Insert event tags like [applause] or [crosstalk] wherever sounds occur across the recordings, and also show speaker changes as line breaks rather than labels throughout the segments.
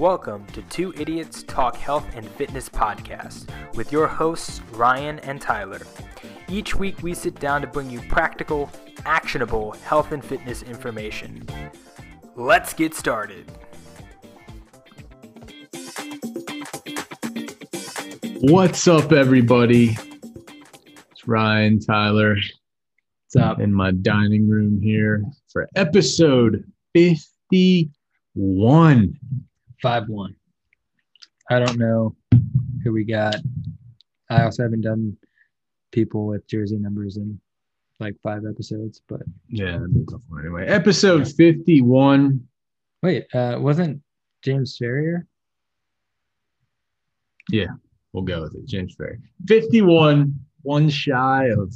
Welcome to Two Idiots Talk Health and Fitness podcast with your hosts, Ryan and Tyler. Each week, we sit down to bring you practical, actionable health and fitness information. Let's get started.
What's up, everybody? It's Ryan Tyler.
What's up?
In my dining room here for episode 51.
Five one. I don't know who we got. I also haven't done people with jersey numbers in like five episodes, but
Yeah, that'd be a tough one anyway. Episode 51.
wait, uh wasn't James Farrior?
Yeah, we'll go with it. James Farrior, 51, one shy of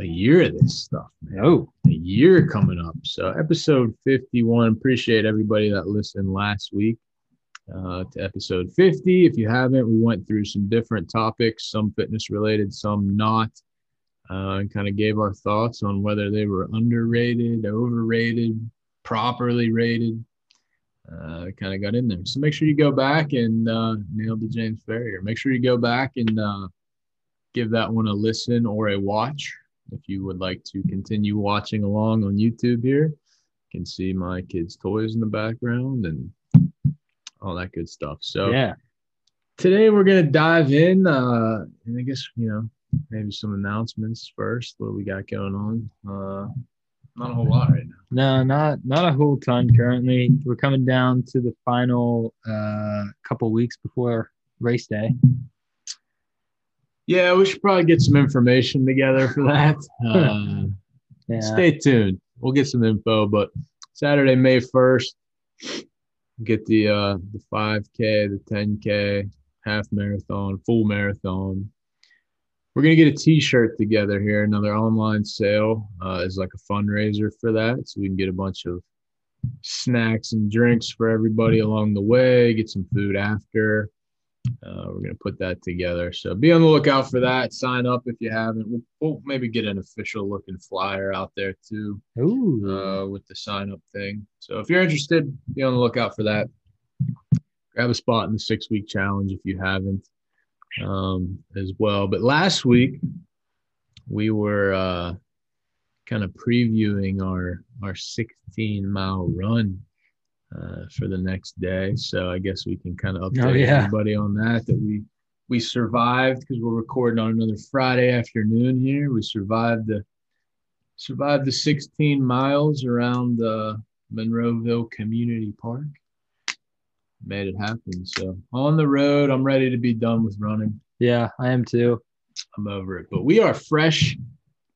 a year of this stuff, man.
Oh,
a year coming up. So episode 51. Appreciate everybody that listened last week uh, to episode 50. If you haven't, we went through some different topics, some fitness related, some not, uh, and kind of gave our thoughts on whether they were underrated, overrated, properly rated. Uh, kind of got in there. So make sure you go back and uh, nail the James Farrior. Make sure you go back and uh, give that one a listen or a watch if you would like to continue watching along on YouTube here, you can see my kids' toys in the background and all that good stuff. So
yeah.
today we're gonna dive in, uh, and I guess you know maybe some announcements first. What we got going on? Uh, not a whole lot right now.
No, not not a whole ton currently. We're coming down to the final uh couple weeks before race day.
Yeah, we should probably get some information together for that. [laughs] Uh,
Yeah.
Stay tuned. We'll get some info, but Saturday, May first, get the uh the five k, the ten k, half marathon, full marathon. We're gonna get a T-shirt together here. Another online sale uh, is like a fundraiser for that, so we can get a bunch of snacks and drinks for everybody along the way. Get some food after. Uh, we're gonna put that together. So be on the lookout for that. Sign up if you haven't. We'll, we'll maybe get an official looking flyer out there too
Ooh.
uh, with the sign up thing. So if you're interested, be on the lookout for that. Grab a spot in the six week challenge if you haven't um, as well. But last week we were uh, kind of previewing our our 16 mile run uh, for the next day. So I guess we can kind of update
Oh, yeah.
everybody on that that we we survived because we're recording on another Friday afternoon here. We survived the survived the 16 miles around uh, Monroeville Community Park. Made it happen. So on the road, I'm ready to be done with running.
yeah, I am too.
I'm over it. But we are fresh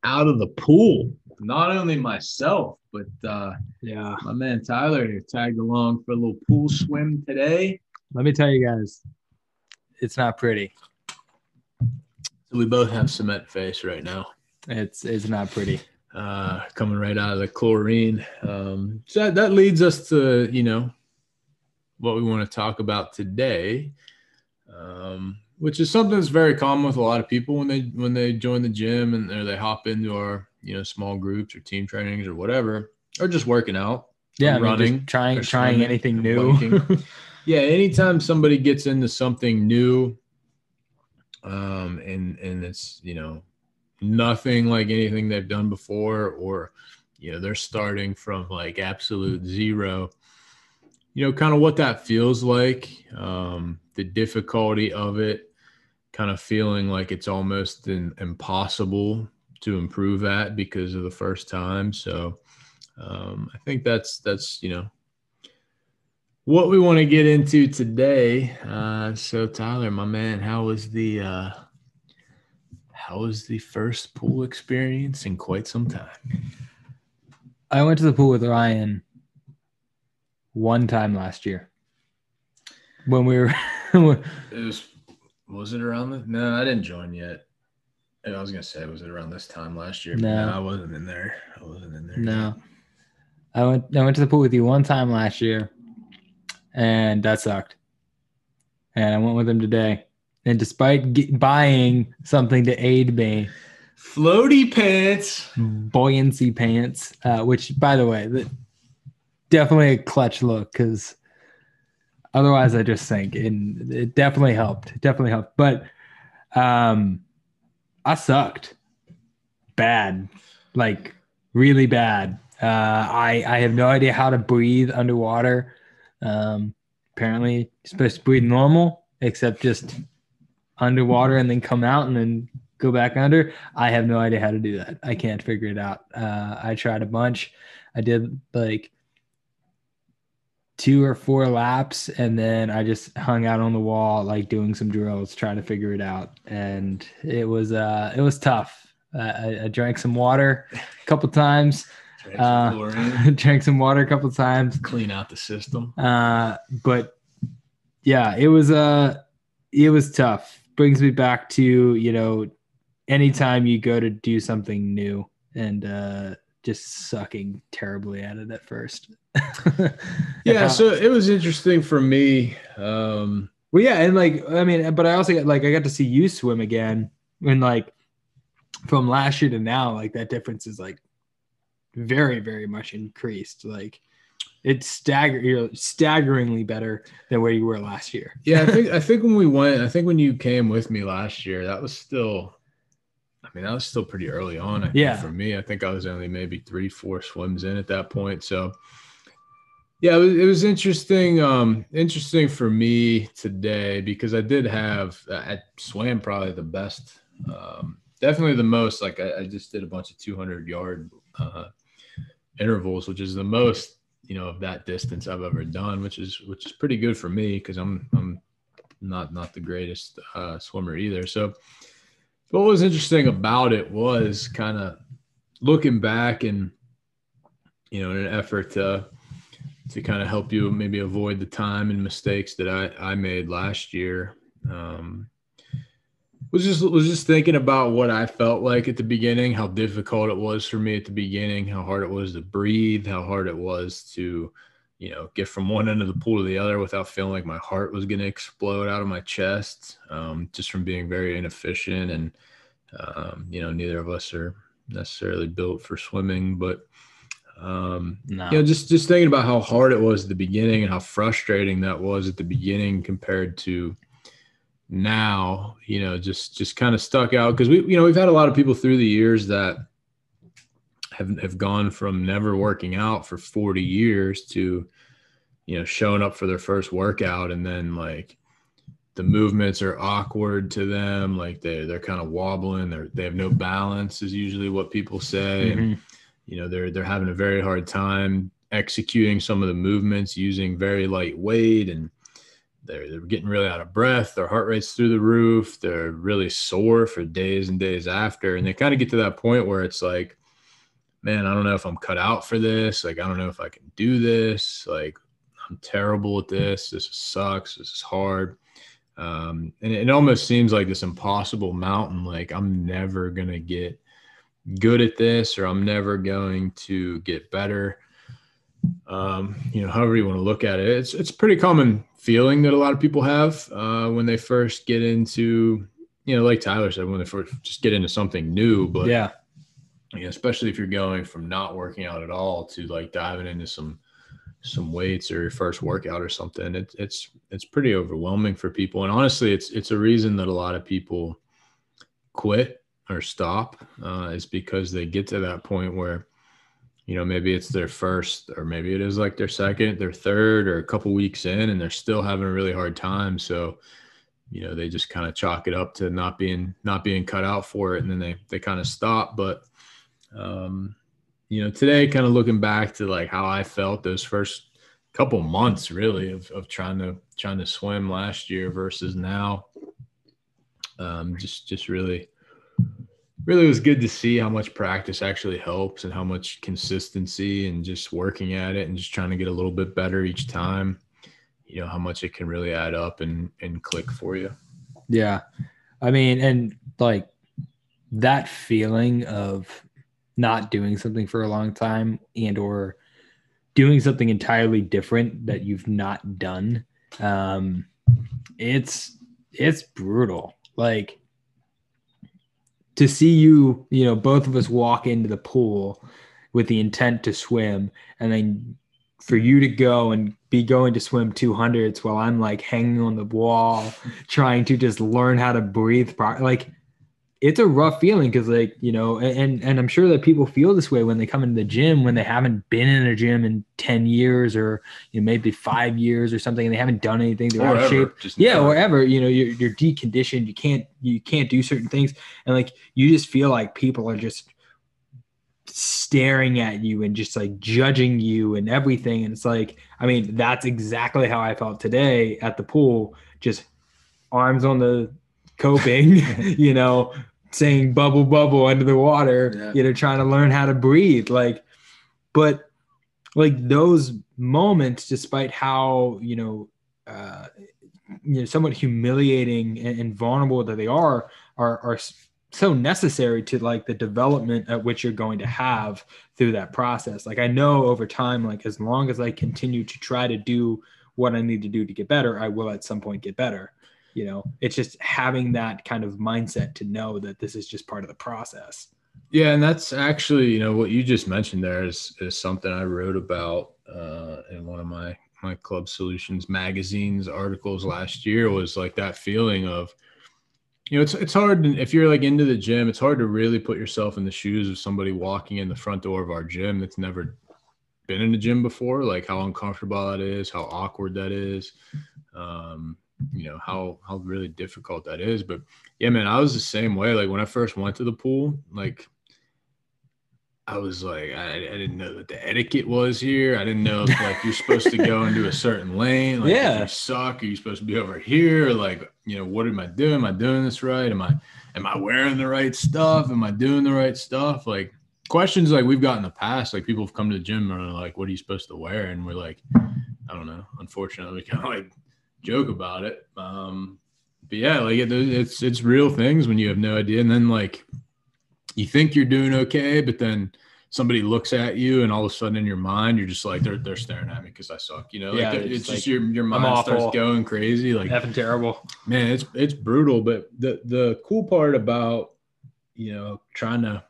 out of the pool. Not only myself, but uh,
Yeah.
my man Tyler here tagged along for a little pool swim today.
Let me tell you guys, it's not pretty.
So we both have cement face right now.
It's it's not pretty.
uh, coming right out of the chlorine. Um, so that, that leads us to, you know, what we want to talk about today, um, which is something that's very common with a lot of people when they when they join the gym and or they hop into our you know small groups or team trainings or whatever, or just working out.
Yeah, I mean,
running,
trying trying anything new. [laughs]
Yeah, anytime somebody gets into something new, um, and and it's you know nothing like anything they've done before, or you know they're starting from like absolute zero. You know, kind of what that feels like, um, the difficulty of it, kind of feeling like it's almost in, impossible to improve at because of the first time. So, um, I think that's that's you know what we want to get into today. Uh, so Tyler, my man, how was the uh, how was the first pool experience in quite some time?
I went to the pool with Ryan one time last year when we were [laughs]
It was was it around the no, I didn't join yet. I was gonna say, was it around this time last year? But
No.
I wasn't in there. I wasn't in there.
no. I went I went to the pool with you one time last year and that sucked. And I went with him today. And despite ge- buying something to aid me,
Floaty pants.
buoyancy pants, uh, which by the way, the, definitely a clutch look because Otherwise, I just sank, and it definitely helped. It definitely helped, but um, I sucked bad, like really bad. Uh, I I have no idea how to breathe underwater. Um, apparently, supposed to breathe normal, except just underwater and then come out and then go back under. I have no idea how to do that. I can't figure it out. Uh, I tried a bunch. I did like two or four laps and then I just hung out on the wall like doing some drills trying to figure it out. And it was uh it was tough. Uh, I, I, drank some water a couple times. [laughs] Drank some, uh, [laughs] drank some water a couple times.
Clean out the system.
Uh but yeah it was uh it was tough. Brings me back to you know anytime you go to do something new and uh just sucking terribly at it at first. [laughs]
yeah, so it was interesting for me. Um,
well, yeah, and like I mean, but I also got like I got to see you swim again, and like from last year to now, like that difference is like very, very much increased. Like it's stagger you're staggeringly better than where you were last year. [laughs]
yeah, I think I think when we went, I think when you came with me last year, that was still mean, that was still pretty early on. I yeah. For me, I think I was only maybe three, four swims in at that point. So, yeah, it was, it was interesting. Um, interesting for me today because I did have I swam probably the best, um, definitely the most. Like I, I, just did a bunch of 200 yard uh, intervals, which is the most you know of that distance I've ever done, which is which is pretty good for me because I'm I'm not not the greatest uh, swimmer either. So what was interesting about it was kind of looking back and you know in an effort to to kind of help you maybe avoid the time and mistakes that I, I made last year. Um, was just was just thinking about what I felt like at the beginning, how difficult it was for me at the beginning, how hard it was to breathe, how hard it was to, you know, get from one end of the pool to the other without feeling like my heart was going to explode out of my chest, um, just from being very inefficient and um, you know, neither of us are necessarily built for swimming, but um, no. you know, just just thinking about how hard it was at the beginning and how frustrating that was at the beginning compared to now, you know, just just kind of stuck out because we, you know, we've had a lot of people through the years that have have gone from never working out for 40 years to, you know, showing up for their first workout and then like the movements are awkward to them like they they're kind of wobbling they're they have no balance is usually what people say mm-hmm. and you know they're they're having a very hard time executing some of the movements using very light weight and they're, they're getting really out of breath their heart rate's through the roof they're really sore for days and days after and they kind of get to that point where it's like man i don't know if i'm cut out for this like i don't know if i can do this like i'm terrible at this this sucks this is hard um, and it almost seems like this impossible mountain. Like I'm never gonna get good at this, or I'm never going to get better. Um, you know, however you want to look at it, it's it's pretty common feeling that a lot of people have uh, when they first get into, you know, like Tyler said, when they first just get into something new. But
yeah,
especially if you're going from not working out at all to like diving into some some weights or your first workout or something, it's it's it's pretty overwhelming for people. And honestly, it's it's a reason that a lot of people quit or stop uh, is because they get to that point where you know maybe it's their first or maybe it is like their second their third or a couple weeks in and they're still having a really hard time so you know they just kind of chalk it up to not being not being cut out for it and then they they kind of stop but um you know, today kind of looking back to like how I felt those first couple months really of, of trying to trying to swim last year versus now. Um, just just really really was good to see how much practice actually helps and how much consistency and just working at it and just trying to get a little bit better each time you know how much it can really add up and and click for you
yeah i mean and like that feeling of not doing something for a long time and or doing something entirely different that you've not done um it's it's brutal like to see you you know both of us walk into the pool with the intent to swim and then for you to go and be going to swim 200s while I'm like hanging on the wall, trying to just learn how to breathe. Pro- like it's a rough feeling because like you know and and i'm sure that people feel this way when they come into the gym when they haven't been in a gym in 10 years or you know maybe five years or something and they haven't done anything they're out of shape. yeah or ever you know you're, you're deconditioned you can't you can't do certain things. And like you just feel like people are just staring at you and just like judging you and everything. And it's like i mean that's exactly how i felt today at the pool just arms on the coping, [laughs] you know, saying bubble bubble under the water, yeah. you know, trying to learn how to breathe. Like, but like those moments, despite how, you know, uh, you know, somewhat humiliating and, and vulnerable that they are, are are so necessary to like the development at which you're going to have through that process. Like I know over time, like as long as I continue to try to do what I need to do to get better, I will at some point get better you know it's just having that kind of mindset to know that this is just part of the process.
Yeah and that's actually you know what you just mentioned there is is something i wrote about uh, in one of my my club solutions magazines articles last year was like that feeling of you know it's it's hard if you're like into the gym it's hard to really put yourself in the shoes of somebody walking in the front door of our gym that's never been in a gym before like how uncomfortable that is how awkward that is. Um, you know how how really difficult that is but yeah man i was the same way like when i first went to the pool like i was like i, I didn't know what the etiquette was here i didn't know if [laughs] like you're supposed to go into a certain lane like
yeah.
you suck are you supposed to be over here like you know what am i doing? Am i doing this right? Am i am i wearing the right stuff? Am i doing the right stuff? Like questions like we've got in the past like people have come to the gym and are like what are you supposed to wear? And we're like i don't know unfortunately [laughs] kind of like joke about it. Um, but yeah, like it, it's it's real things when you have no idea, and then like you think you're doing okay, but then somebody looks at you, and all of a sudden in your mind you're just like they're they're staring at me because I suck. You know, like yeah, it's just your your mind starts going crazy, like
effing terrible.
Man, it's it's brutal. But the the cool part about you know trying to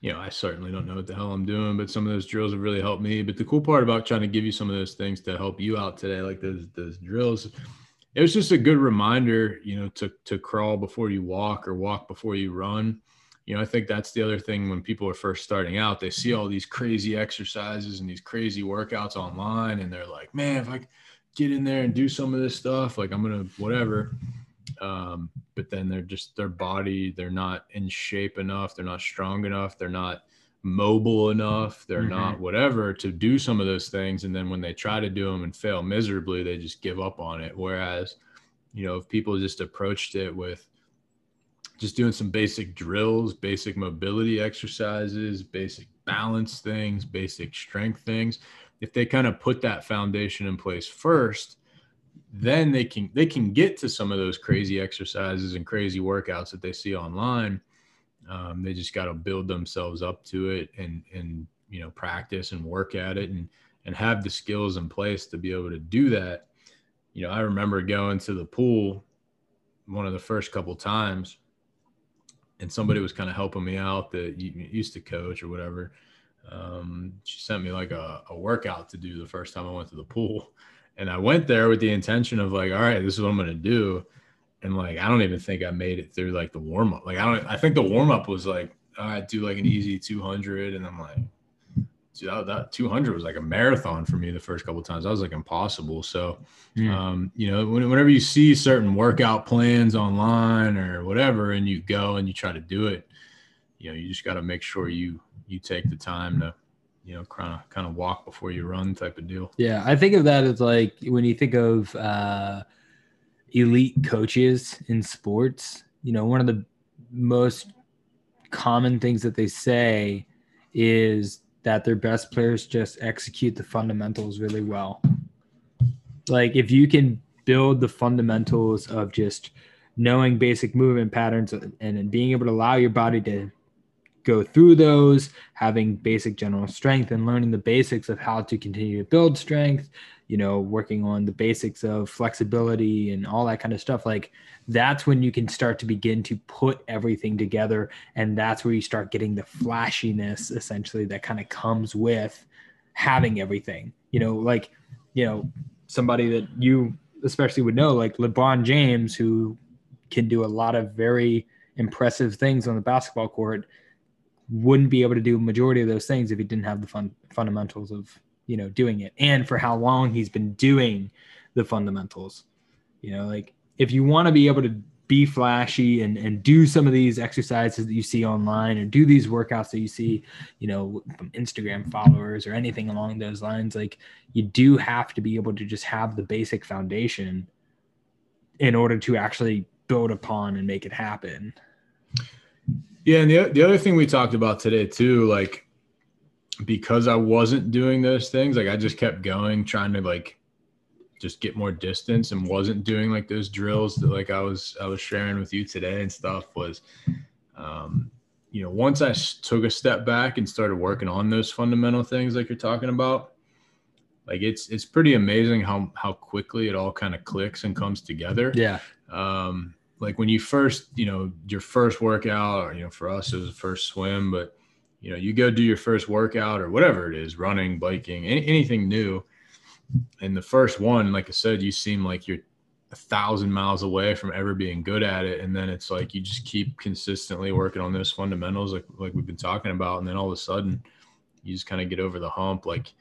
you know, I certainly don't know what the hell I'm doing, but some of those drills have really helped me. But the cool part about trying to give you some of those things to help you out today, like those those drills, it was just a good reminder, you know, to to crawl before you walk or walk before you run. You know, I think that's the other thing when people are first starting out, they see all these crazy exercises and these crazy workouts online, and they're like, man, if I get in there and do some of this stuff, like I'm gonna whatever um, but then they're just their body they're not in shape enough they're not strong enough they're not mobile enough they're mm-hmm. not whatever to do some of those things and then when they try to do them and fail miserably they just give up on it whereas you know if people just approached it with just doing some basic drills basic mobility exercises basic balance things basic strength things if they kind of put that foundation in place first then they can they can get to some of those crazy exercises and crazy workouts that they see online. Um, they just got to build themselves up to it and and you know practice and work at it and and have the skills in place to be able to do that. You know, I remember going to the pool one of the first couple times, and somebody was kind of helping me out that used to coach or whatever. Um, she sent me like a, a workout to do the first time I went to the pool and I went there with the intention of like, all right, this is what I'm gonna do. And like, I don't even think I made it through like the warm up. Like, I don't. I think the warm up was like, I do like an easy 200, and I'm like, dude, that, that 200 was like a marathon for me the first couple times. I was like impossible. So, mm. um, you know, whenever you see certain workout plans online or whatever, and you go and you try to do it, you know, you just got to make sure you you take the time to you know, kind of kind of walk before you run type of deal.
Yeah, I think of that as like when you think of uh, elite coaches in sports. You know, one of the most common things that they say is that their best players just execute the fundamentals really well. Like if you can build the fundamentals of just knowing basic movement patterns and being able to allow your body to go through those, having basic general strength and learning the basics of how to continue to build strength, you know, working on the basics of flexibility and all that kind of stuff. Like that's when you can start to begin to put everything together. And that's where you start getting the flashiness essentially that kind of comes with having everything You know, like, you know, somebody that you especially would know, like LeBron James, who can do a lot of very impressive things on the basketball court, wouldn't be able to do a majority of those things if he didn't have the fun fundamentals of you know doing it and for how long he's been doing the fundamentals you know like if you want to be able to be flashy and, and do some of these exercises that you see online or do these workouts that you see, you know, from Instagram followers or anything along those lines, like you do have to be able to just have the basic foundation in order to actually build upon and make it happen.
Yeah, and the the other thing we talked about today too, like because I wasn't doing those things, like I just kept going, trying to like just get more distance and wasn't doing like those drills that like I was I was sharing with you today and stuff was um you know once I took a step back and started working on those fundamental things like you're talking about like it's it's pretty amazing how how quickly it all kind of clicks and comes together.
Yeah.
Um like when you first you know your first workout or you know for us it was the first swim but you know you go do your first workout or whatever it is running biking any, anything new and the first one, like I said, you seem like you're a thousand miles away from ever being good at it. And then it's like you just keep consistently working on those fundamentals, like like we've been talking about. And then all of a sudden, you just kind of get over the hump. Like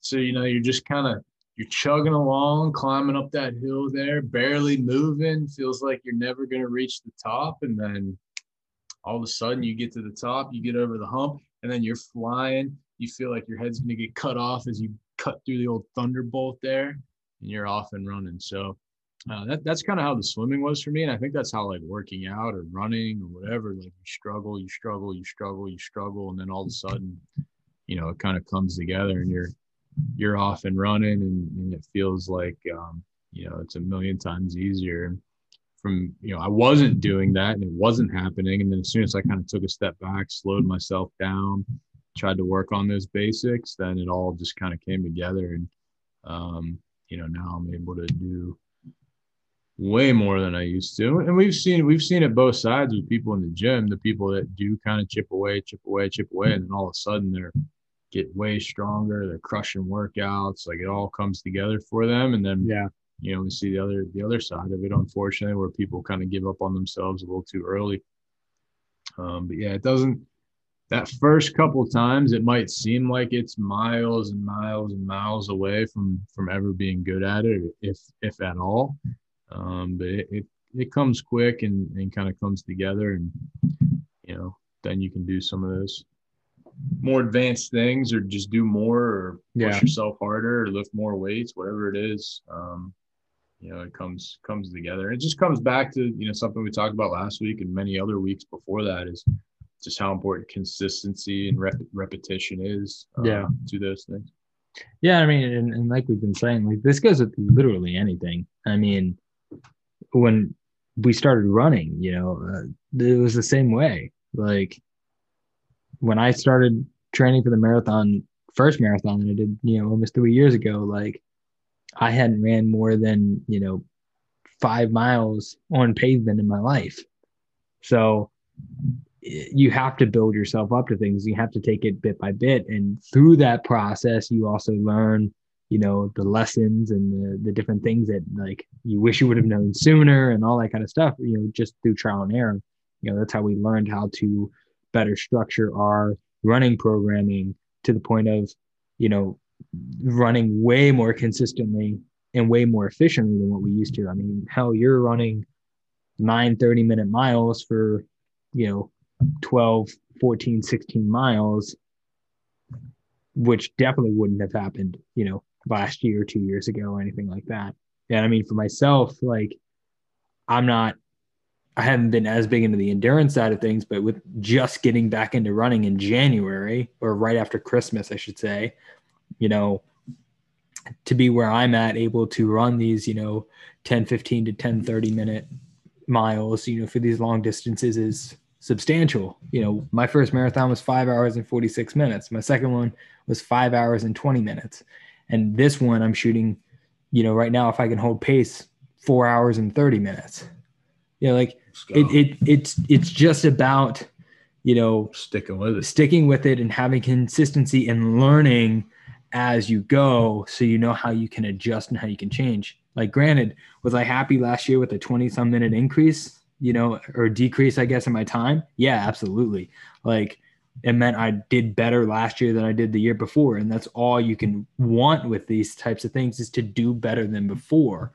so, you know, you're just kind of you're chugging along, climbing up that hill there, barely moving. Feels like you're never gonna reach the top, and then all of a sudden you get to the top, you get over the hump, and then you're flying. You feel like your head's gonna get cut off as you cut through the old thunderbolt there and you're off and running. So uh, that, that's kind of how the swimming was for me. And I think that's how like working out or running or whatever, like you struggle, you struggle, you struggle, you struggle. And then all of a sudden, you know, it kind of comes together and you're, you're off and running and, and it feels like, um, you know, it's a million times easier from, you know, I wasn't doing that and it wasn't happening. And then as soon as I kind of took a step back, slowed myself down, tried to work on those basics, then it all just kind of came together. And, um, you know, now I'm able to do way more than I used to. And we've seen, we've seen it both sides with people in the gym, the people that do kind of chip away, chip away, chip away. And then all of a sudden they're get way stronger. They're crushing workouts. Like it all comes together for them. And then,
yeah,
you know, we see the other, the other side of it, unfortunately, where people kind of give up on themselves a little too early. Um, but yeah, it doesn't, that first couple times it might seem like it's miles and miles and miles away from from ever being good at it if if at all um, but it, it, it comes quick and and kind of comes together and you know then you can do some of those more advanced things or just do more or push yeah. yourself harder or lift more weights whatever it is um, you know it comes comes together it just comes back to you know something we talked about last week and many other weeks before that is just how important consistency and rep- repetition is uh,
yeah.
to those things.
Yeah, I mean, and, and like we've been saying, like this goes with literally anything. I mean, when we started running, you know, uh, it was the same way. Like when I started training for the marathon, first marathon that I did, you know, almost three years ago, like I hadn't ran more than, you know, five miles on pavement in my life. So you have to build yourself up to things. You have to take it bit by bit. And through that process, you also learn, you know, the lessons and the, the different things that like you wish you would have known sooner and all that kind of stuff, you know, just through trial and error. You know, that's how we learned how to better structure our running programming to the point of, you know, running way more consistently and way more efficiently than what we used to. I mean, hell, you're running nine 30 minute miles for, you know, 12, 14, 16 miles, which definitely wouldn't have happened, you know, last year, two years ago, or anything like that. And I mean, for myself, like, I'm not, I haven't been as big into the endurance side of things, but with just getting back into running in January or right after Christmas, I should say, you know, to be where I'm at, able to run these, you know, 10, 15 to 10, 30 minute miles, you know, for these long distances is substantial. You know, my first marathon was five hours and 46 minutes. My second one was five hours and 20 minutes. And this one I'm shooting, you know, right now, if I can hold pace, four hours and 30 minutes. You know, like it, it it's it's just about, you know,
sticking with it.
Sticking with it and having consistency and learning as you go so you know how you can adjust and how you can change. Like granted, was I happy last year with a 20 some minute increase, you know, or decrease, I guess, in my time? Yeah, absolutely. Like it meant I did better last year than I did the year before. And that's all you can want with these types of things is to do better than before,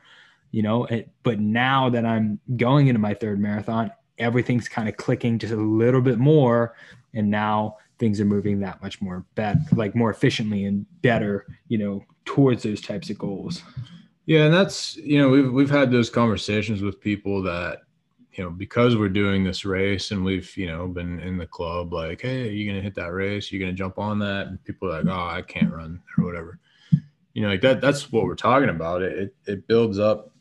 you know. It, but now that I'm going into my third marathon, everything's kind of clicking just a little bit more. And now things are moving that much more better, like more efficiently and better, you know, towards those types of goals.
Yeah, and that's you know we've we've had those conversations with people that you know because we're doing this race and we've you know been in the club like hey are you gonna hit that race you're gonna jump on that and people are like oh I can't run or whatever you know like that that's what we're talking about it it, it builds up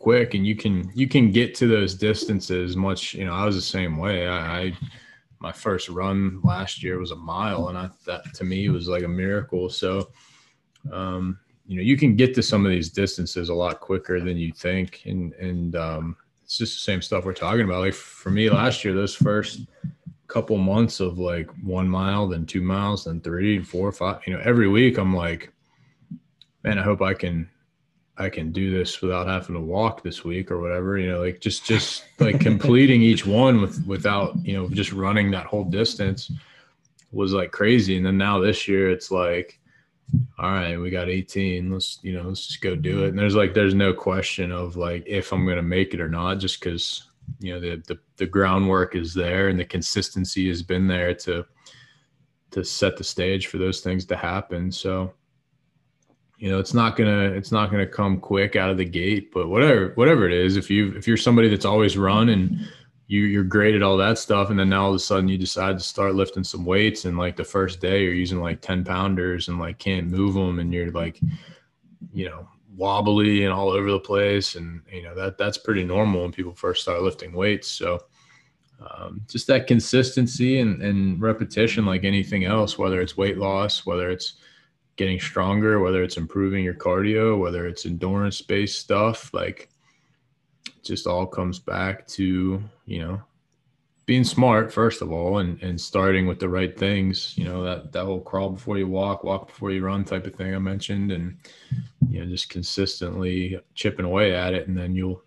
quick and you can you can get to those distances much you know I was the same way I, I my first run last year was a mile, and I that to me was like a miracle. So, um, you know, you can get to some of these distances a lot quicker than you think, and and um, it's just the same stuff we're talking about. Like for me last year, those first couple months of like one mile, then two miles, then three, four, five. You know, every week I'm like, man, I hope I can I can do this without having to walk this week or whatever, you know, like just just like completing each one with without, you know, just running that whole distance was like crazy. And then now this year it's like, all right, we got 18. Let's, you know, let's just go do it. And there's like there's no question of like if I'm gonna make it or not, just because you know the, the the groundwork is there and the consistency has been there to to set the stage for those things to happen. So you know it's not gonna it's not gonna come quick out of the gate but whatever whatever it is if you if you're somebody that's always run and you you're great at all that stuff and then now all of a sudden you decide to start lifting some weights and like the first day you're using like 10 pounders and like can't move them and you're like you know wobbly and all over the place and you know that that's pretty normal when people first start lifting weights. So um, just that consistency and, and repetition like anything else whether it's weight loss whether it's getting stronger, whether it's improving your cardio, whether it's endurance based stuff, like it just all comes back to, you know, being smart first of all and, and starting with the right things, you know, that that whole crawl before you walk, walk before you run type of thing I mentioned and you know, just consistently chipping away at it and then you'll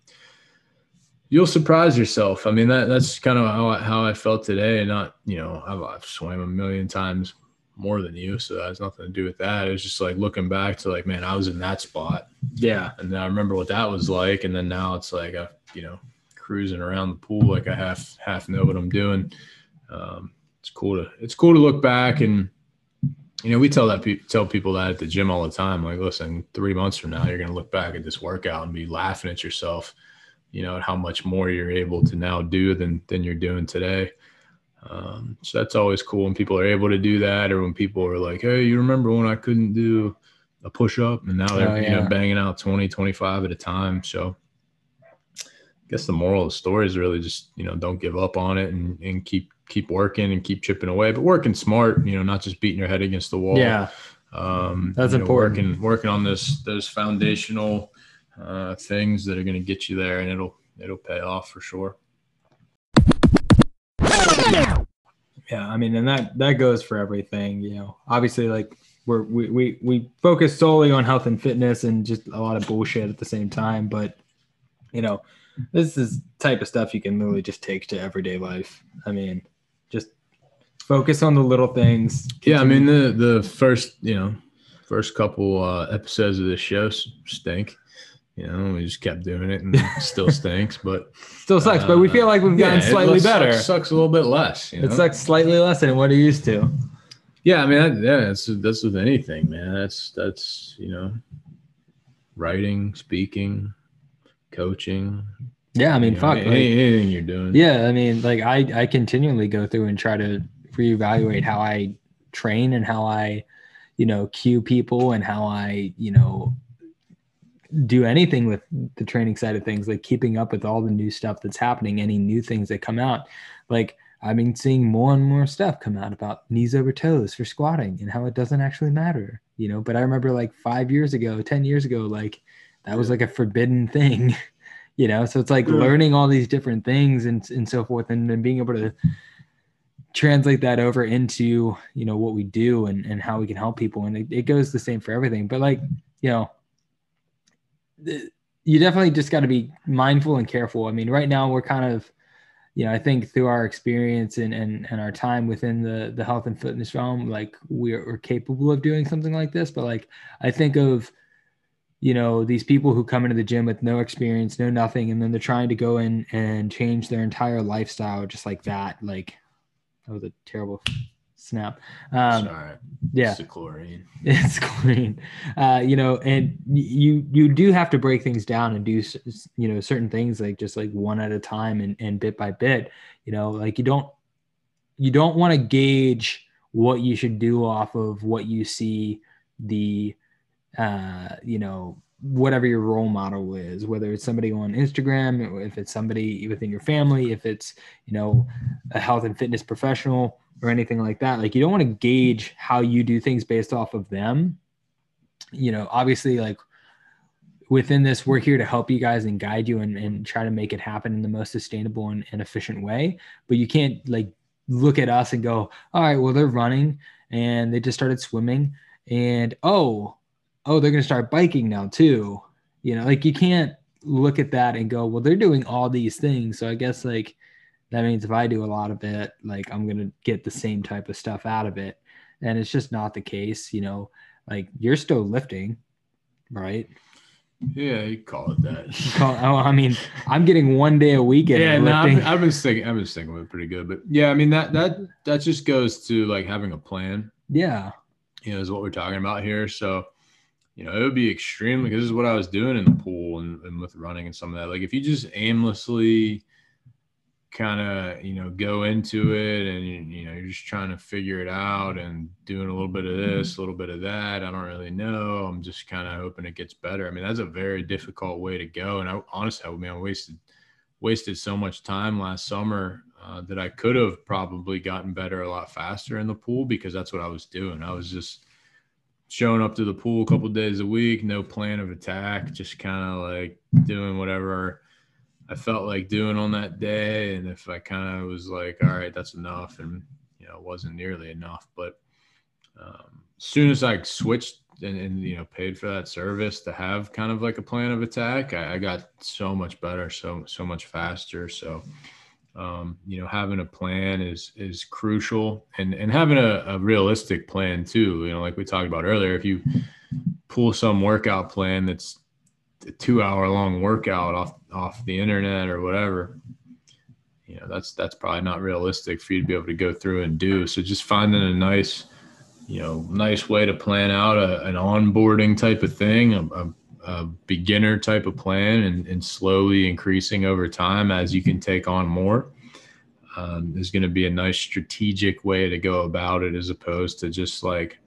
you'll surprise yourself. I mean, that that's kind of how I, how I felt today. And not, you know, I've, I've swam a million times more than you, so that has nothing to do with that. It was just like looking back to like, man, I was in that spot.
Yeah.
And then I remember what that was like. And then now it's like I, you know, cruising around the pool like I half half know what I'm doing. Um, it's cool to it's cool to look back and you know we tell that pe- tell people that at the gym all the time. Like, listen, three months from now, you're gonna look back at this workout and be laughing at yourself. You know, at how much more you're able to now do than than you're doing today. Um, so that's always cool when people are able to do that, or when people are like, "Hey, you remember when I couldn't do a push up?" And now they're oh, yeah. you know banging out 20, 25 at a time. So I guess the moral of the story is really just you know don't give up on it and, and keep keep working and keep chipping away, but working smart. You know, not just beating your head against the wall.
Yeah,
um,
that's
you know,
important.
Working working on this those foundational uh, things that are going to get you there, and it'll it'll pay off for sure.
Yeah, I mean, and that that goes for everything. You know, obviously, like we're we we we focus solely on health and fitness and just a lot of bullshit at the same time. But you know, this is type of stuff you can literally just take to everyday life. I mean, just focus on the little things.
Yeah, I mean the the first you know first couple uh, episodes of this show stink you know, we just kept doing it and it [laughs] still stinks, but
still sucks. Uh, but we feel like we've gotten yeah, slightly better.
Sucks, sucks, a little bit less.
You know? It sucks slightly less than what it used to.
Yeah, I mean, that, yeah, that's that's with anything, man. That's that's you know, writing, speaking, coaching.
Yeah, I mean, fuck,
know, like, anything you're doing.
Yeah, I mean, like I I continually go through and try to reevaluate how I train and how I, you know, cue people and how I, you know, do anything with the training side of things, like keeping up with all the new stuff that's happening, any new things that come out. Like I've been seeing more and more stuff come out about knees over toes for squatting and how it doesn't actually matter, you know. But I remember like five years ago, 10 years ago, like that was like a forbidden [laughs] thing, you know. So it's like learning all these different things and, and so forth, and then being able to translate that over into you know what we do and, and how we can help people and it, it goes the same for everything but like you know you definitely just got to be mindful and careful. I mean right now we're kind of you know i think through our experience and and, and our time within the the health and fitness realm like we're, we're capable of doing something like this. But like i think of you know these people who come into the gym with no experience no nothing and then they're trying to go in and change their entire lifestyle just like that. Like that was a terrible snap. Um,
Sorry.
yeah.
It's chlorine. [laughs]
it's chlorine. uh you know and you you do have to break things down and do you know certain things like just like one at a time and, and bit by bit you know like you don't you don't want to gauge what you should do off of what you see the uh you know whatever your role model is whether it's somebody on instagram if it's somebody within your family if it's you know a health and fitness professional or anything like that. Like you don't want to gauge how you do things based off of them. You know, obviously, like within this, we're here to help you guys and guide you and, and try to make it happen in the most sustainable and, and efficient way. But you can't like look at us and go, all right, well, they're running and they just started swimming and oh, oh, they're gonna start biking now too. You know, like you can't look at that and go, well, they're doing all these things. So I guess like that means if I do a lot of it, like I'm gonna get the same type of stuff out of it. And it's just not the case, you know, like you're still lifting, right?
Yeah, you call it that. [laughs]
Call- oh, I mean, I'm getting one day a week
yeah, no. I've, I've been sticking. I've been sticking with it pretty good, but yeah, I mean that that that just goes to like having a plan.
yeah.
You know, is what we're talking about here. So, you know, it would be extremely because this is what I was doing in the pool and, and with running and some of that. Like if you just aimlessly kind of you know go into it and you, know you're just trying to figure it out and doing a little bit of this a little bit of that i don't really know. I'm just kind of hoping it gets better. I mean that's a very difficult way to go. And i honestly i mean i wasted wasted so much time last summer uh, that i could have probably gotten better a lot faster in the pool because that's what i was doing. I was just showing up to the pool a couple days a week no plan of attack just kind of like doing whatever I felt like doing on that day. And if I kind of was like, all right, that's enough. And, you know, it wasn't nearly enough. But um, as soon as I switched and, and, you know, paid for that service to have kind of like a plan of attack, I, I got so much better, so, so much faster. So, um, you know, having a plan is, is crucial and, and having a, a realistic plan too, you know, like we talked about earlier, if you pull some workout plan that's a two hour long workout off off the internet or whatever you know that's that's probably not realistic for you to be able to go through and do. So just finding a nice you know nice way to plan out a, an onboarding type of thing a, a, a beginner type of plan and, and slowly increasing over time as you can take on more um, is going to be a nice strategic way to go about it as opposed to just like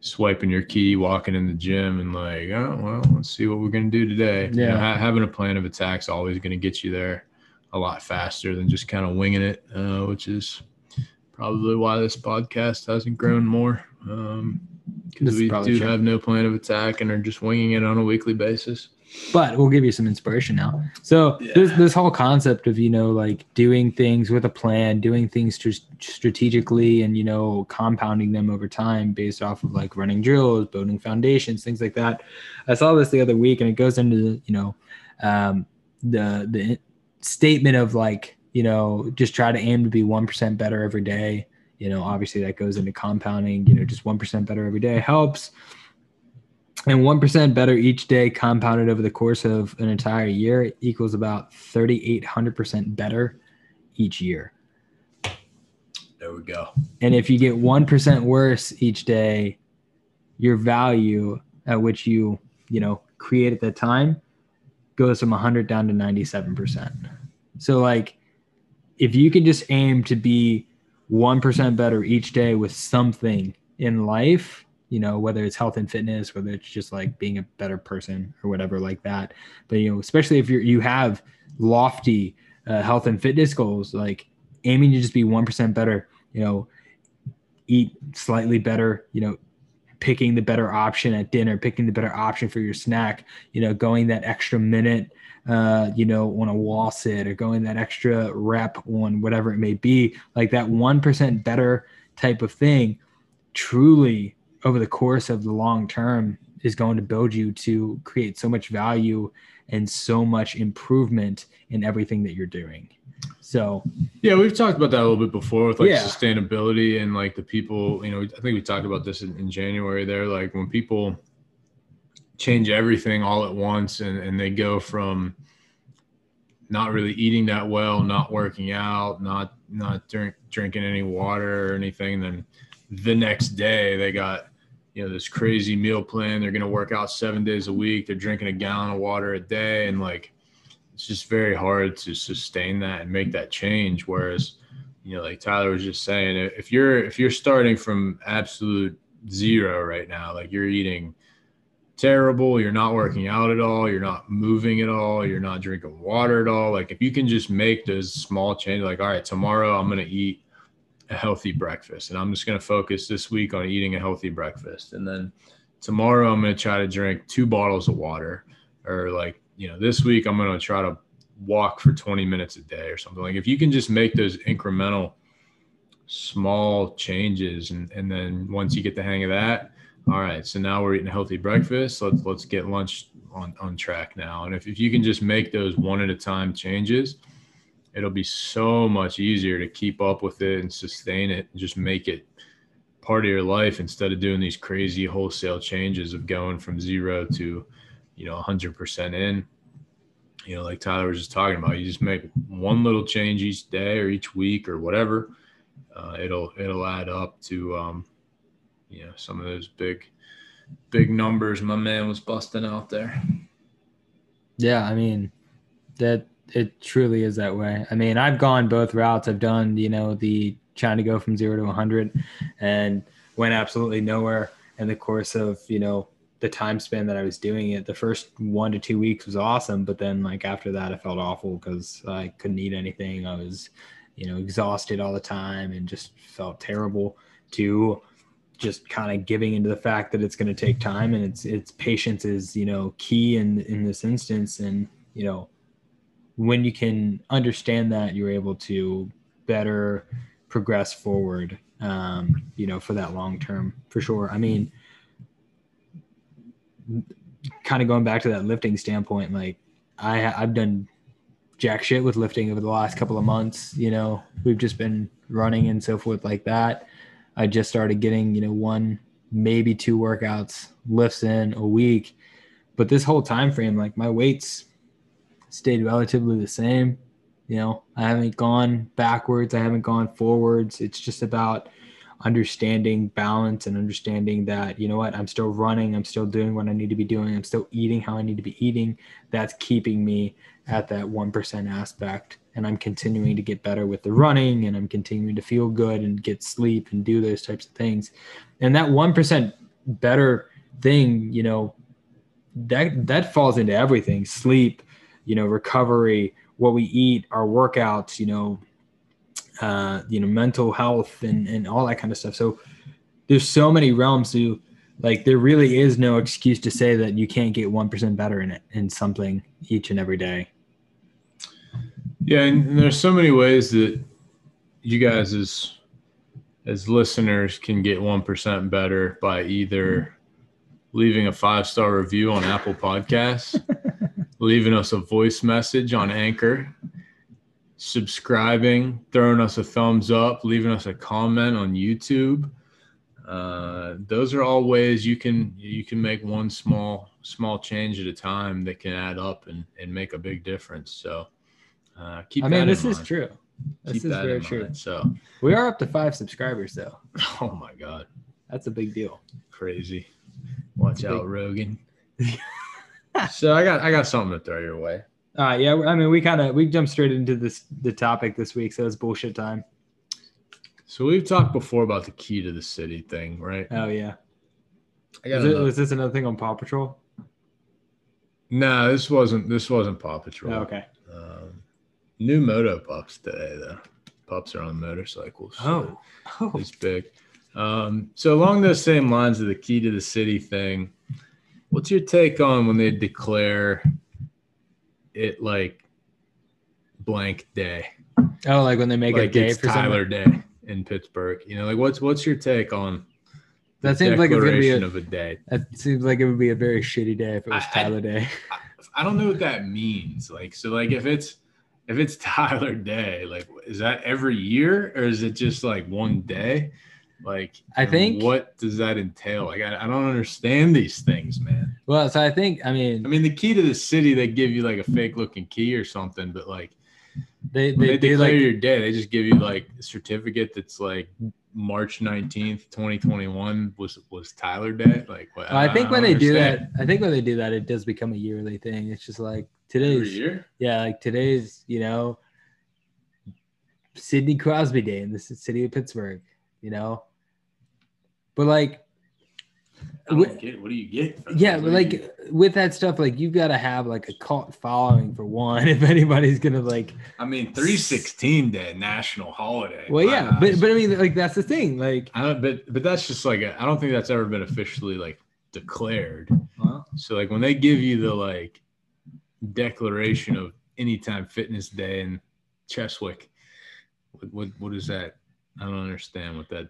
swiping your key, walking in the gym, and like, oh well, let's see what we're gonna do today. You know,
Yeah.
ha- having a plan of attack's always gonna get you there a lot faster than just kind of winging it, uh, which is probably why this podcast hasn't grown more. Um, because we do
true.
have no plan of attack and are just winging it on a weekly basis.
but we'll give you some inspiration now. So
Yeah.
this this whole concept of you know like doing things with a plan, doing things tr- strategically, and you know compounding them over time based off of like running drills, building foundations, things like that. I saw this the other week, and it goes into the, you know um, the the statement of like you know just try to aim to be one percent better every day. You know, obviously that goes into compounding. You know, just one percent better every day helps and 1% better each day compounded over the course of an entire year equals about 3800% better each year
There we go.
and if you get 1% worse each day your value at which you you know create at that time goes from 100 down to 97% so like if you can just aim to be 1% better each day with something in life you know whether it's health and fitness whether it's just like being a better person or whatever like that. But you know especially if you're you have lofty uh, health and fitness goals like aiming to just be 1% better you know eat slightly better you know picking the better option at dinner, picking the better option for your snack, you know, going that extra minute, uh, you know, on a wall sit or going that extra rep on whatever it may be, like that 1% better type of thing, truly over the course of the long term is going to build you to create so much value and so much improvement in everything that you're doing. So
yeah, we've talked about that a little bit before with like
Yeah.
sustainability and like the people, you know, I think we talked about this in, in January there. Like when people change everything all at once and, and they go from not really eating that well, not working out, not not drink, drinking any water or anything, then the next day they got you know this crazy meal plan. They're gonna work out seven days a week. They're drinking a gallon of water a day, and like it's just very hard to sustain that and make that change. Whereas, you know, like Tyler was just saying, if you're if you're starting from absolute zero right now, like you're eating terrible, you're not working out at all, you're not moving at all, you're not drinking water at all. Like if you can just make those small changes, like all right, tomorrow I'm gonna eat a healthy breakfast, and I'm just gonna focus this week on eating a healthy breakfast, and then tomorrow I'm gonna try to drink two bottles of water, or like you know this week i'm going to try to walk for 20 minutes a day or something. Like if you can just make those incremental small changes and and then once you get the hang of that all right so now we're eating a healthy breakfast. Let's let's get lunch on on track now. And if, if you can just make those one at a time changes it'll be so much easier to keep up with it and sustain it and just make it part of your life instead of doing these crazy wholesale changes of going from zero to you know 100% in. You know like tyler was just talking about you just make one little change each day or each week or whatever uh, it'll it'll add up to um you know some of those big big numbers my man was busting out there
Yeah, I mean that it truly is that way. I mean, I've gone both routes. I've done, you know, the trying to go from zero to 100 and went absolutely nowhere in the course of, you know, the time span that I was doing it. The first one to two weeks was awesome, but then like after that, I felt awful because I couldn't eat anything. I was, you know, exhausted all the time and just felt terrible. To just kind of giving into the fact that it's going to take time and it's it's patience is you know key in in this instance. And you know when you can understand that you're able to better progress forward um you know for that long term for sure. I mean kind of going back to that lifting standpoint like i i've done jack shit with lifting over the last couple of months you know we've just been running and so forth like that I just started getting, you know, one, maybe two workouts, lifts in a week. But this whole time frame, like my weights stayed relatively the same. You know, I haven't gone backwards, I haven't gone forwards. It's just about understanding balance and understanding that, you know what, I'm still running, I'm still doing what I need to be doing, I'm still eating how I need to be eating. That's keeping me at that 1% aspect and I'm continuing to get better with the running and I'm continuing to feel good and get sleep and do those types of things. And that 1% better thing, you know, that that falls into everything, sleep, you know, recovery, what we eat, our workouts, you know, uh, you know, mental health and and all that kind of stuff. So there's so many realms to like there really is no excuse to say that you can't get 1% better in it in something each and every day.
Yeah, and there's so many ways that you guys as as listeners can get one percent better by either leaving a five star review on Apple Podcasts, [laughs] leaving us a voice message on Anchor, subscribing, throwing us a thumbs up, leaving us a comment on YouTube. Uh, those are all ways you can you can make one small small change at a time that can add up and, and make a big difference. So uh, keep
I mean, this is
mind.
true. This
Keep
is very true.
mind. So,
We are up to five subscribers, though. [laughs]
oh my God,
That's a big deal.
crazy! Watch
Big-
out, Rogan. [laughs] so I got I got something to throw your way.
Right, yeah. I mean, we kind of we jumped straight into this the topic this week, so it's bullshit time.
So we've talked before about the key to the city thing, right?
Oh yeah.
I got
Was, it, was this another thing on Paw Patrol?
no, this wasn't this wasn't Paw Patrol.
Oh, okay.
New moto pups today though. Pups are on motorcycles. so
Oh. Oh.
it's big. Um, so along those same lines of the key to the city thing, what's your take on when they declare it like blank day?
Oh, like when they make a day for
Tyler
something.
Day in Pittsburgh. You know, like what's what's your take on
That seems like it's gonna be a,
of a day?
that seems like it would be a very shitty day if it was
I-
Tyler Day.
I, I don't know what that means. Like, so like if it's if it's [laughs] Tyler Day, like is that every year or is it just like one day? Like,
I think-
what does that entail? Like, I, I don't understand these things, man.
Well, so I think I mean
I mean, the key to the city, they give you like a fake looking key or something, but like
they they,
they, declare
like
your day, they just give you like a certificate that's like March nineteenth, twenty twenty one was was Tyler Day. Like, what,
I think when
don't
they do that, I think when they do that, it does become a yearly thing. It's just like today's
year.
yeah, like today's you know Sidney Crosby Day in the city of Pittsburgh, you know. But like,
get. What do you get?
yeah,
What
but like with that stuff, like you've got to have like a cult following for one. [laughs] If anybody's gonna like,
I mean, three sixteen day national holiday.
well, yeah, but
eyes.
but I mean, like that's the thing. Like,
I don't. But but that's just like I don't think that's ever been officially like declared.
well,
So like when they give you the like declaration of anytime fitness day in Cheswick, what what, what is that? I don't understand what that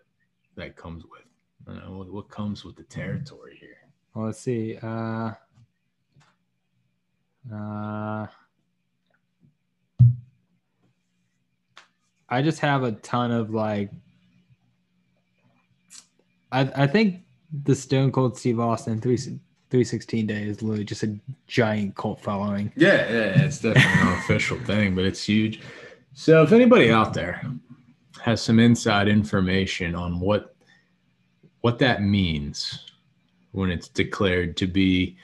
that comes with. I what, what comes with the territory here?
well, let's see. Uh, uh, I just have a ton of like. I I think the Stone Cold Steve Austin three three sixteen day is literally just a giant cult following.
Yeah, yeah, it's definitely an [laughs] official thing, but it's huge. So if anybody out there has some inside information on what what that means when it's declared to be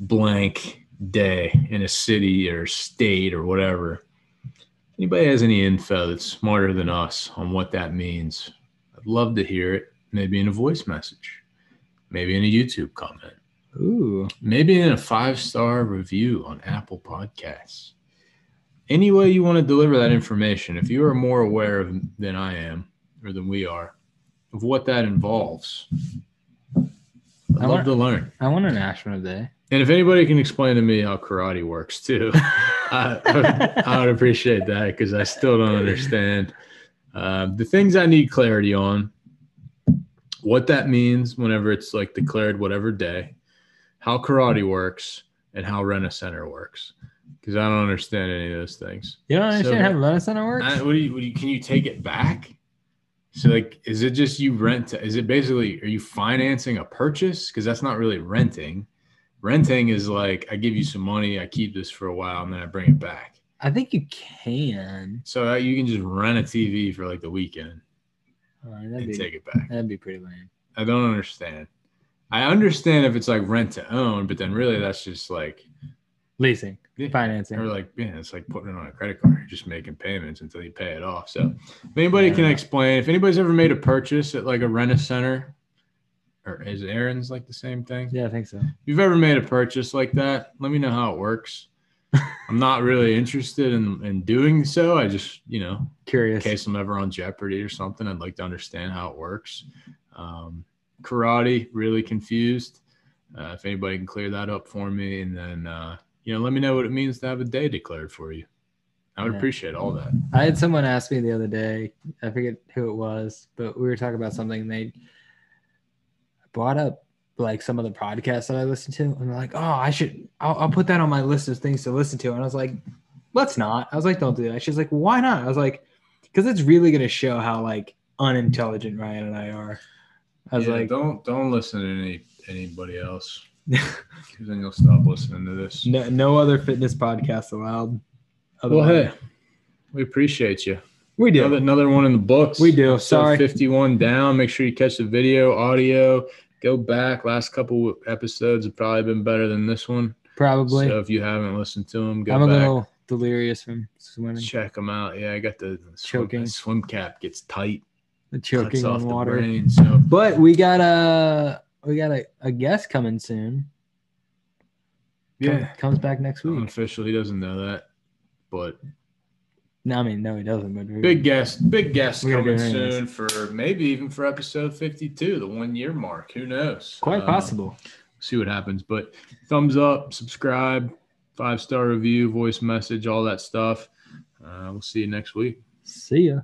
blank day in a city or state or whatever, anybody has any info that's smarter than us on what that means, I'd love to hear it. Maybe in a voice message, maybe in a YouTube comment
Ooh,
maybe in a five star review on Apple Podcasts. Any way you want to deliver that information, if you are more aware of than I am or than we are of what that involves, I'd
I
love
want-
to learn.
I want a national day.
And if anybody can explain to me how karate works too, [laughs] I, I would appreciate that because I still don't understand um, the things I need clarity on. What that means whenever it's like declared whatever day, how karate works, and how rent a center works. Because I don't understand any of those things.
You don't understand
So-
how rent a center works?
I, what do you, what do you? Can you take it back? So like, is it just you rent? Is it basically? Are you financing a purchase? Because that's not really renting. Renting is like I give you some money, I keep this for a while, and then I bring it back.
I think you can.
So uh, you can just rent a TV for like the weekend
that'd
and
be
take it back.
that'd be pretty lame.
I don't understand. I understand if it's like rent to own, but then really that's just like
Leasing,
Yeah.
financing.
or like yeah, it's like putting it on a credit card, You're just making payments until you pay it off. So if anybody can explain, if anybody's ever made a purchase at like a rent a center, or is Aaron's like the same thing?
Yeah, I think so.
If you've ever made a purchase like that, let me know how it works. [laughs] I'm not really interested in, in doing so. I just, you know,
curious in
case I'm ever on Jeopardy or something, I'd like to understand how it works. Um, karate, really confused. Uh, if anybody can clear that up for me, and then uh, you know, let me know what it means to have a day declared for you. I would
Yeah.
appreciate all that.
I had someone ask me the other day. I forget who it was, but we were talking about something. And they brought up like some of the podcasts that I listen to, and they're like, "Oh, I should. I'll, I'll put that on my list of things to listen to." And I was like, "Let's not." I was like, "Don't do that." She's like, "Why not?" I was like, "Because it's really going to show how like unintelligent Ryan and I are." I was
Yeah,
like,
don't don't listen to any anybody else, [laughs] because then you'll stop listening to this.
no, "No other fitness podcast allowed."
Well, hey, we appreciate you.
we do.
Another, another one in the books.
We do. Sorry.
51 down. Make sure you catch the video, audio. Go back. Last couple episodes have probably been better than this one.
Probably.
So if you haven't listened to them, go
I'm a
back.
little delirious from swimming,
Check them out. Yeah, I got the swim,
Choking.
swim cap gets tight,
the choking
off
on water.
brain. So
But we got a we got a, a guest coming soon. Come-
yeah,
comes back next week.
unofficial. He doesn't know that, but
No, I mean, no, he doesn't. But
Big guest, big guest coming
do it anyways.
soon for maybe even for episode 52, the one year mark. Who knows?
quite
Uh,
possible.
see what happens. But thumbs up, subscribe, five star review, voice message, all that stuff. Uh, we'll see you next week.
See ya.